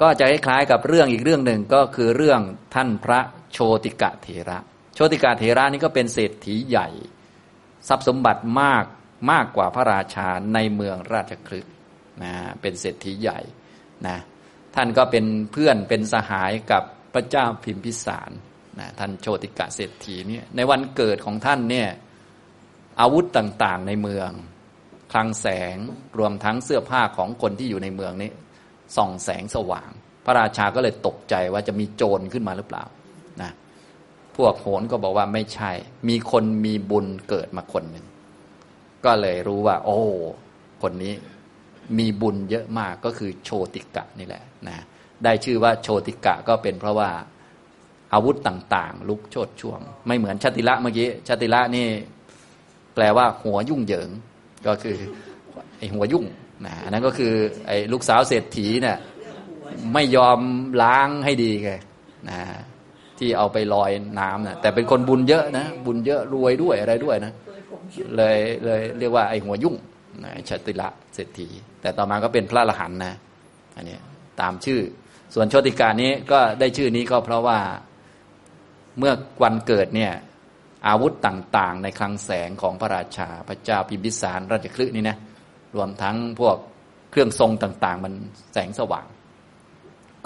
ก็จะคล้ายๆกับเรื่องอีกเรื่องหนึ่งก็คือเรื่องท่านพระโชติกะเถระ โชติกะเถระนี่ก็เป็นเศรษฐีใหญ่ ทรัพย์สมบัติมากมากกว่าพระราชาในเมืองราชคลึกนะเป็นเศรษฐีใหญ่นะท่านก็เป็นเพื่อนเป็นสหายกับพระเจ้าพิมพิสารนะท่านโชติกะเศรษฐีเนี่ยในวันเกิดของท่านเนี่ยอาวุธต่างๆในเมือง คลังแสงรวมทั้งเสื้อผ้าของคนที่อยู่ในเมืองนี้ ส่องแสงสว่าง พระราชาก็เลยตกใจว่าจะมีโจรขึ้นมาหรือเปล่านะพวกโหนก็บอกว่าไม่ใช่ มีคนมีบุญเกิดมาคนหนึ่งก็เลยรู้ว่า โอ้ คนนี้มีบุญเยอะมากก็คือโชติกะนี่แหละนะได้ชื่อว่าโชติกะก็เป็นเพราะว่าอาวุธต่าง ๆ ลุกโชดช่วง ไม่เหมือนชาติละเมื่อกี้ชาติละนี่ แปลว่า หัวยุ่งเหยิง ก็คือไอหัวยุ่ง นะอันนั้นก็คือไอ้ลูกสาวเศรษฐีเนี่ยไม่ยอมล้างให้ดีไงนะที่เอาไปลอยน้ำนะแต่เป็นคนบุญเยอะนะ บุญเยอะรวยด้วยอะไรด้วยนะ เลยเลยเรียกว่าไอ้หัวยุ่งนะชติละเศรษฐี แต่ต่อมาก็เป็นพระอรหันต์นะ อันนี้ตามชื่อ ส่วนโชติการนี้ก็ได้ชื่อนี้ก็เพราะว่าเมื่อวันเกิดเนี่ยอาวุธต่างๆ ในคลังแสงของพระราชาพระเจ้าพิมพิสารราชคลึนี่นะ รวมทั้งพวกเครื่องทรงต่าง ๆ มันแสงสว่าง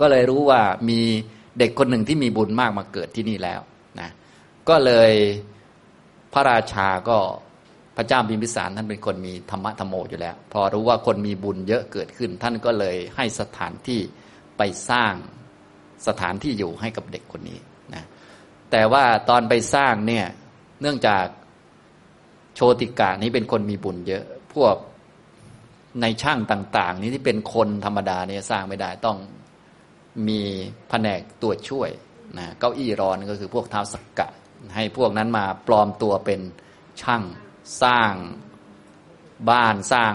ก็เลยรู้ว่ามีเด็กคนหนึ่งที่มีบุญมากมาเกิดที่นี่แล้วนะก็เลยพระราชาก็พระเจ้าพิมพิสารท่านเป็นคนมีธรรมะธรรมโมอยู่แล้ว พอรู้ว่าคนมีบุญเยอะเกิดขึ้น ท่านก็เลยให้สถานที่ไปสร้างสถานที่อยู่ให้กับเด็กคนนี้นะแต่ว่าตอนไปสร้างเนี่ยเนื่องจากโชติกานี้เป็นคนมีบุญเยอะ พวก ในช่างต่าง ๆ นี้ที่เป็นคนธรรมดาเนี่ยสร้างไม่ได้ต้องมีแผนกตัวช่วยนะเก้าอี้รอนก็คือพวกเท้าสักกะ ให้พวกนั้นมาปลอมตัวเป็นช่างสร้างบ้านสร้าง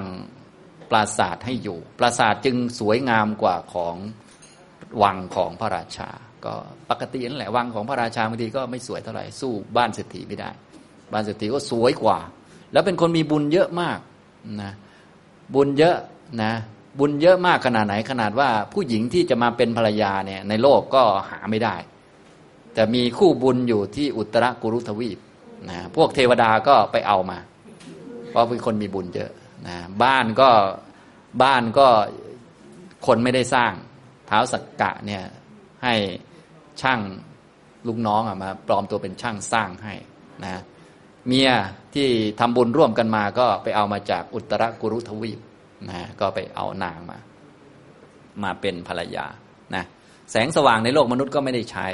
ปราสาทให้อยู่ ปราสาทจึงสวยงามกว่าของวังของพระราชา ก็ปกตินั่นแหละวังของพระราชาบางทีก็ไม่สวยเท่าไหร่สู้บ้านเศรษฐีไม่ได้ บ้านเศรษฐีก็สวยกว่า แล้วเป็นคนมีบุญเยอะมากนะ บุญเยอะนะบุญเยอะมากขนาดไหนขนาดว่าผู้หญิงที่จะมาเป็นภรรยาเนี่ยในโลกก็หาไม่ได้ แต่มีคู่บุญอยู่ที่อุตรกุรุทวีปนะพวกเทวดาก็ไปเอามา เพราะเป็นคนมีบุญเยอะนะบ้านก็บ้านก็คนไม่ได้สร้างเท้าสักกะเนี่ยให้ช่างลุงน้องอมาปลอมตัวเป็นช่างสร้างให้นะ เมียที่ทำบุญร่วมกันมาก็ไปเอามาจากอุตรกุรุทวีปนะก็ไปเอานางมา มาเป็นภรรยานะแสงสว่างในโลกมนุษย์ก็ไม่ได้ใช้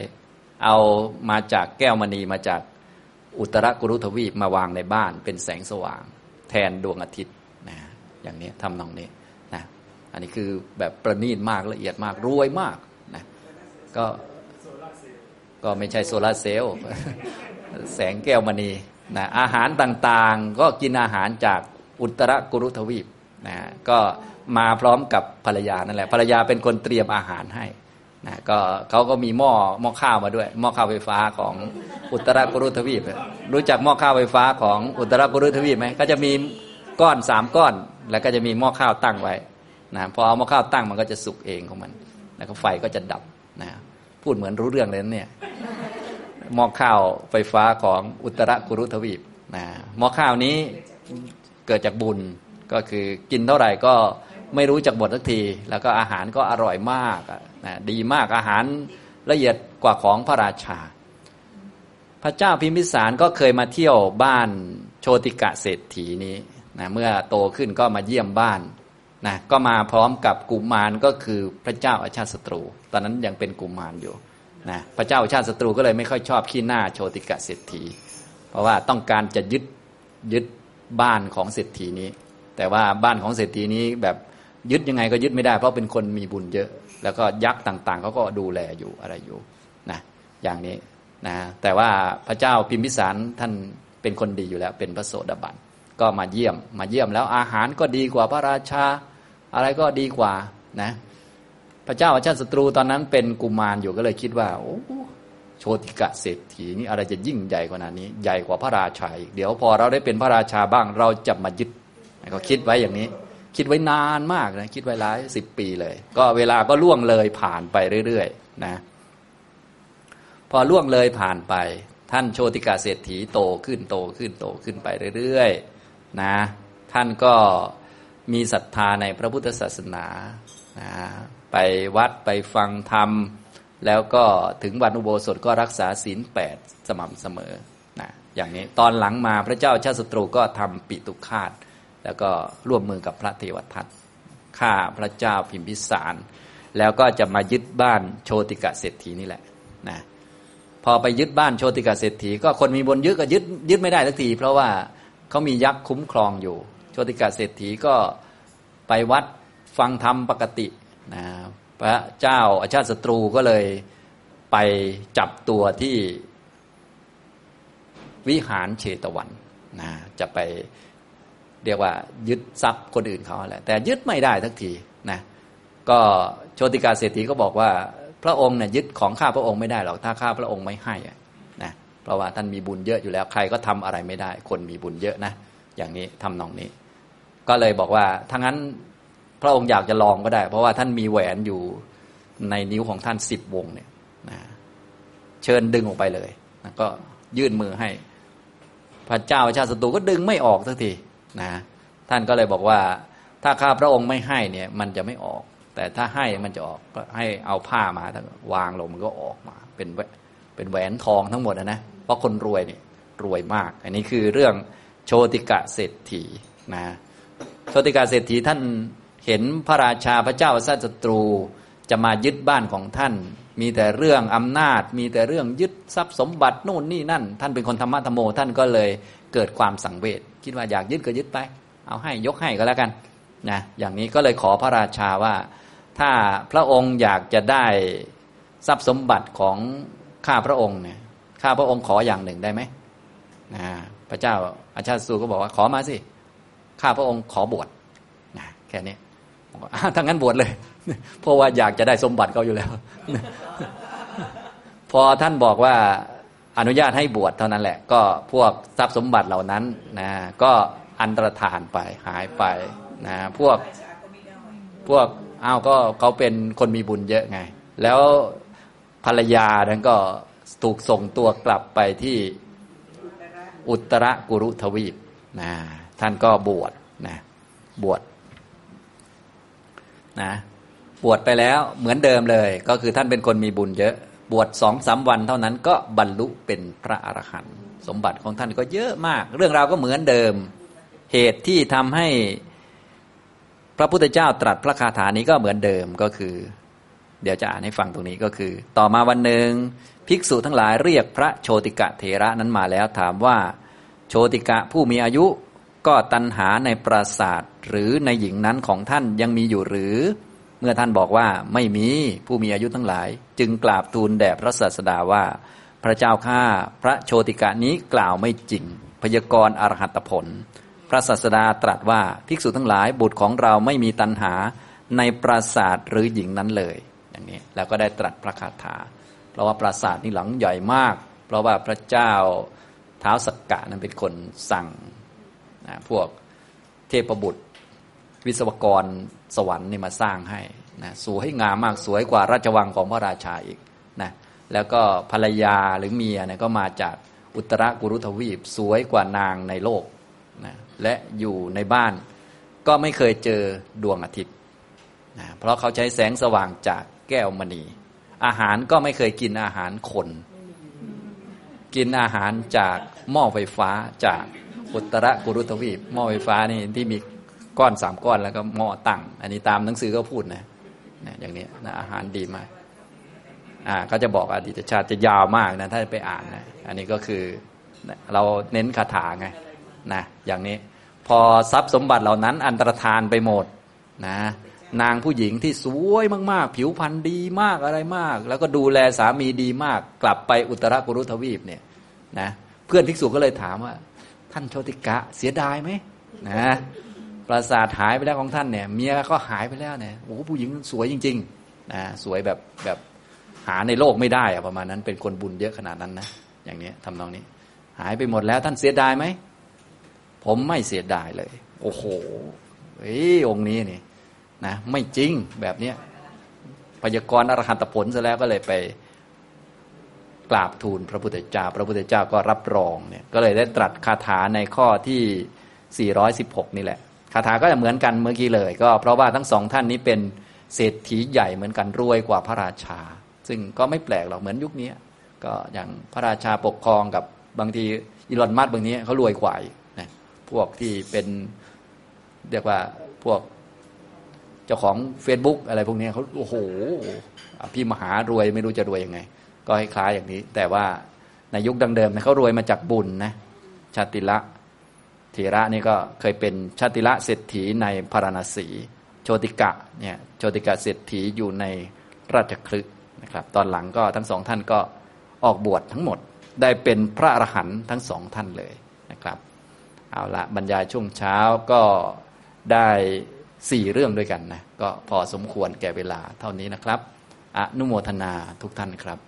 เอามาจากแก้วมณีมาจากอุตรกุรุทวีปมาวางในบ้าน เป็นแสงสว่าง แทนดวงอาทิตย์นะอย่างนี้ทำนองนี้นะอันนี้คือแบบประณีตมากละเอียดมากรวยมากนะก็ก็ไม่ใช่โซลาเซลล์แสงแก้วมณี นะอาหารต่างๆ ก็กินอาหารจากอุตรกุรุทวีปนะก็มาพร้อมกับภรรยานั่นแหละภรรยาเป็นคนเตรียมอาหารให้นะก็เขาก็มีหม้อหม้อข้าวมาด้วย หม้อข้าวไฟฟ้าของอุตรกุรุทวีป รู้จักหม้อข้าวไฟฟ้าของอุตรกุรุทวีปไหมก็จะมีก้อนสามก้อน แล้วก็จะมีหม้อข้าวตั้งไว้นะพอเอาหม้อข้าวตั้งมันก็จะสุกเองของมัน แล้วก็ไฟก็จะดับนะพูดเหมือนรู้เรื่องเลยเนี่ย หม้อข้าวไฟฟ้าของอุตรกุรุทวีปนะหม้อข้าวนี้เกิดจากบุญก็คือกินเท่าไหร่ก็ไม่รู้จักบทสักที แล้วก็อาหารก็อร่อยมากนะดีมากอาหารละเอียดกว่าของพระราชา พระเจ้าพิมพิสารก็เคยมาเที่ยวบ้านโชติกะเศรษฐีนี้นะเมื่อโตขึ้นก็มาเยี่ยมบ้านนะก็มาพร้อมกับกุมารก็คือพระเจ้าอาชาติศัตรู ตอนนั้นยังเป็นกุมารอยู่ นะพระเจ้าชาติศัตรูก็เลยไม่ค่อยชอบขี้หน้าโชติกะเศรษฐี เพราะว่าต้องการจะยึดยึดบ้านของเศรษฐีนี้ แต่ว่าบ้านของเศรษฐีนี้แบบยึดยังไงก็ยึดไม่ได้เพราะเป็นคนมีบุญเยอะ แล้วก็ยักษ์ต่างๆเขาก็ดูแลอยู่อะไรอยู่นะอย่างนี้นะแต่ว่าพระเจ้าพิมพิสารท่านเป็นคนดีอยู่แล้ว เป็นพระโสดาบันก็มาเยี่ยมมาเยี่ยมแล้วอาหารก็ดีกว่าพระราชา อะไรก็ดีกว่านะ พระเจ้าอาชาติศัตรูตอนนั้นเป็นกุมารอยู่ก็เลยคิดว่า โอ้โชติกะเศรษฐีนี่อะไรจะยิ่งใหญ่กว่านี้ ใหญ่กว่าพระราชาอีกเดี๋ยวพอเราได้เป็นพระราชาบ้าง เราจะมายึดก็คิดไว้อย่างนี้ คิดไว้นานมากนะคิดไว้หลายสิบปีเลย ก็เวลาก็ล่วงเลยผ่านไปเรื่อยๆนะพอล่วงเลยผ่านไป ท่านโชติกาเศรษฐีโตขึ้นโตขึ้นโตขึ้นไปเรื่อยๆนะ ท่านก็มีศรัทธาในพระพุทธศาสนา นะไปวัดไปฟังธรรม แล้วก็ถึงวันอุโบสถก็รักษาศีลแปดสม่ำเสมอนะอย่างนี้ตอนหลังมาพระเจ้าชาติศัตรูก็ทำปิตุคาตแล้วก็ร่วมมือกับพระเทวทัตฆ่าพระเจ้าพิมพิสาร แล้วก็จะมายึดบ้านโชติกะเศรษฐีนี่แหละนะพอไปยึดบ้านโชติกะเศรษฐี ก็คนมีบนยึดก็ยึดยึดไม่ได้สักที เพราะว่าเขามียักษ์คุ้มครองอยู่ โชติกะเศรษฐีก็ไปวัด ฟังธรรมปกตินะพระเจ้าอาชาติศัตรูก็เลยไปจับตัวที่วิหารเชตวันนะจะไปเรียกว่ายึดทรัพย์คนอื่นเขาแหละแต่ยึดไม่ได้ทักทีนะก็โชติกาเศรษฐีก็บอกว่าพระองค์เนี่ยยึดของข้าพระองค์ไม่ได้หรอกถ้าข้าพระองค์ไม่ให้นะเพราะว่าท่านมีบุญเยอะอยู่แล้วใครก็ทำอะไรไม่ได้ คนมีบุญเยอะนะอย่างนี้ทำนองนี้ ก็เลยบอกว่าถ้างั้น พระองค์อยากจะลองก็ได้ เพราะว่าท่านมีแหวนอยู่ในนิ้วของท่านสิบวงเนี่ยนะเชิญดึงออกไปเลยนะก็ยื่นมือให้ พระเจ้าชาติศัตรูก็ดึงไม่ออกสักทีนะท่านก็เลยบอกว่า ถ้าข้าพระองค์ไม่ให้เนี่ย มันจะไม่ออก แต่ถ้าให้มันจะออกก็ให้เอาผ้ามาถ้าวางลงมันก็ออกมา เป็นเป็นแหวนทองทั้งหมดนะนะเพราะคนรวยเนี่ยรวยมาก อันนี้คือเรื่องโชติกะเศรษฐีนะโชติกะเศรษฐีท่าน เห็นพระราชาพระเจ้าชาติศัตรูจะมายึดบ้านของท่าน มีแต่เรื่องอำนาจ มีแต่เรื่องยึดทรัพย์สมบัตินู่นนี่นั่น ท่านเป็นคนธรรมะธรรมโมท่านก็เลยเกิดความสังเวชคิดว่าอยากยึดก็ยึดไป เอาให้ยกให้ก็แล้วกันนะอย่างนี้ก็เลยขอพระราชาว่า ถ้าพระองค์อยากจะได้ทรัพย์สมบัติของข้าพระองค์เนี่ยข้าพระองค์ขออย่างหนึ่งได้ไหมนะพระเจ้าอาชาติสูก็บอกว่าขอมาสิข้าพระองค์ขอบวชนะแค่นี้ บอกถ้างั้นบวชเลย เพราะว่าอยากจะได้สมบัติเขาอยู่แล้ว พอท่านบอกว่าอนุญาตให้บวชเท่านั้นแหละ ก็พวกทรัพย์สมบัติเหล่านั้นนะก็อันตรธานไปหายไปนะพวกพวกอ้าวก็เขาเป็นคนมีบุญเยอะไง แล้วภรรยานั้นก็ถูกส่งตัวกลับไปที่อุตรกุรุทวีปนะท่านก็บวชนะบวช นะบวชไปแล้วเหมือนเดิมเลย ก็คือท่านเป็นคนมีบุญเยอะ บวชสองสาวันเท่านั้นก็บรรลุเป็นพระอรหันต์สมบัติของท่านก็เยอะมาก เรื่องราวก็เหมือนเดิม เหตุที่ทำให้พระพุทธเจ้าตรัสพระคาถานี้ก็เหมือนเดิมก็คือ เดี๋ยวจะอ่านให้ฟังตรงนี้ก็คือ ต่อมาวันหนึ่งภิกษุทั้งหลายเรียกพระโชติกะเถระนั้นมาแล้วถามว่า โชติกะผู้มีอายุ ก็ตันหาในปราศาสตร์หรือในหญิงนั้นของท่านยังมีอยู่หรือ เมื่อท่านบอกว่าไม่มีผู้มีอายุทั้งหลาย จึงกราบทูลแด่พระศาสดาว่า พระเจ้าข้าพระโชติกะนี้กล่าวไม่จริง พยากรณ์อรหัตผล พระศาสดาตรัสว่าภิกษุทั้งหลายบุตรของเราไม่มีตันหาในปราศาสตร์หรือหญิงนั้นเลย อย่างนี้แล้วก็ได้ตรัสพระคาถา เพราะว่าปราสาทนี่หลังใหญ่มาก เพราะว่าพระเจ้าเท้าสักกะนั้นเป็นคนสั่ง พวกเทพบุตร วิศวกรสวรรค์นี่มาสร้างให้นะสวยงามมากสวยกว่าราชวังของพระราชาอีกนะแล้วก็ภรรยาหรือเมียเนี่ยก็มาจากอุตรกุรุทวีปสวยกว่านางในโลกนะและอยู่ในบ้านก็ไม่เคยเจอดวงอาทิตย์นะเพราะเขาใช้แสงสว่างจากแก้วมณี อาหารก็ไม่เคยกินอาหารคน กินอาหารจากหม้อไฟฟ้าจาก อุตรกุรุทวีปหม้อไฟฟ้านี่ที่มีก้อนสามก้อนแล้วก็หม้อตั้ง อันนี้ตามหนังสือก็พูดนะนะอย่างนี้นะอาหารดีมากอ่าเขาจะบอกอดีตชาติจะยาวมากนะถ้าไปอ่านนะอันนี้ก็คือเราเน้นคาถาไงนะอย่างนี้พอทรัพย์สมบัติเหล่านั้นอันตรธานไปหมดนะนางผู้หญิงที่สวยมาก ๆ ผิวพรรณดีมากอะไรมาก แล้วก็ดูแลสามีดีมาก กลับไปอุตรกุรุทวีปเนี่ยนะเพื่อนภิกษุก็เลยถามว่า ท่านโชติกะเสียดายไหมนะปราสาทหายไปแล้วของท่านเนี่ย เมียก็หายไปแล้วเนี่ยโอ้ผู้หญิงสวยจริงๆนะสวยแบบแบบหาในโลกไม่ได้อะประมาณนั้นเป็นคนบุญเยอะขนาดนั้นนะอย่างนี้ทำนองนี้ หายไปหมดแล้วท่านเสียดายไหมผมไม่เสียดายเลย โอ้โหเอ้ยองนี้นี่นะไม่จริงแบบเนี้ยพยากรณ์อรหันตผลซะแล้วก็เลยไป กราบทูลพระพุทธเจ้า พระพุทธเจ้าก็รับรองเนี่ยก็เลยได้ตรัสคาถาในข้อที่ 416 นี่แหละคาถาก็จะเหมือนกันเมื่อกี้เลย ก็เพราะว่าทั้งสองท่านนี้เป็นเศรษฐีใหญ่เหมือนกันรวยกว่าพระราชา ซึ่งก็ไม่แปลกหรอกเหมือนยุคนี้ก็อย่างพระราชาปกครองกับบางทีอีลอนมัสบางนี้เขารวยกว่านะพวกที่เป็นเรียกว่าพวกเจ้าของ Facebook อะไรพวกนี้เขาโอ้โหพี่มหารวยไม่รู้จะรวยยังไง ก็คล้ายอย่างนี้ แต่ว่าในยุคดังเดิมเขารวยมาจากบุญนะชาติละเทระนี่ก็เคยเป็นชาติละเศรษฐีในพาราณสี โชติกะเนี่ยโชติกะเศรษฐีอยู่ในราชคลึนะครับ ตอนหลังก็ทั้งสองท่านก็ออกบวชทั้งหมดได้เป็นพระอรหันต์ทั้งสองท่านเลยนะครับ เอาละบรรยายช่วงเช้าก็ได้สี่เรื่องด้วยกันนะ ก็พอสมควรแก่เวลาเท่านี้นะครับ อนุโมทนาทุกท่านครับ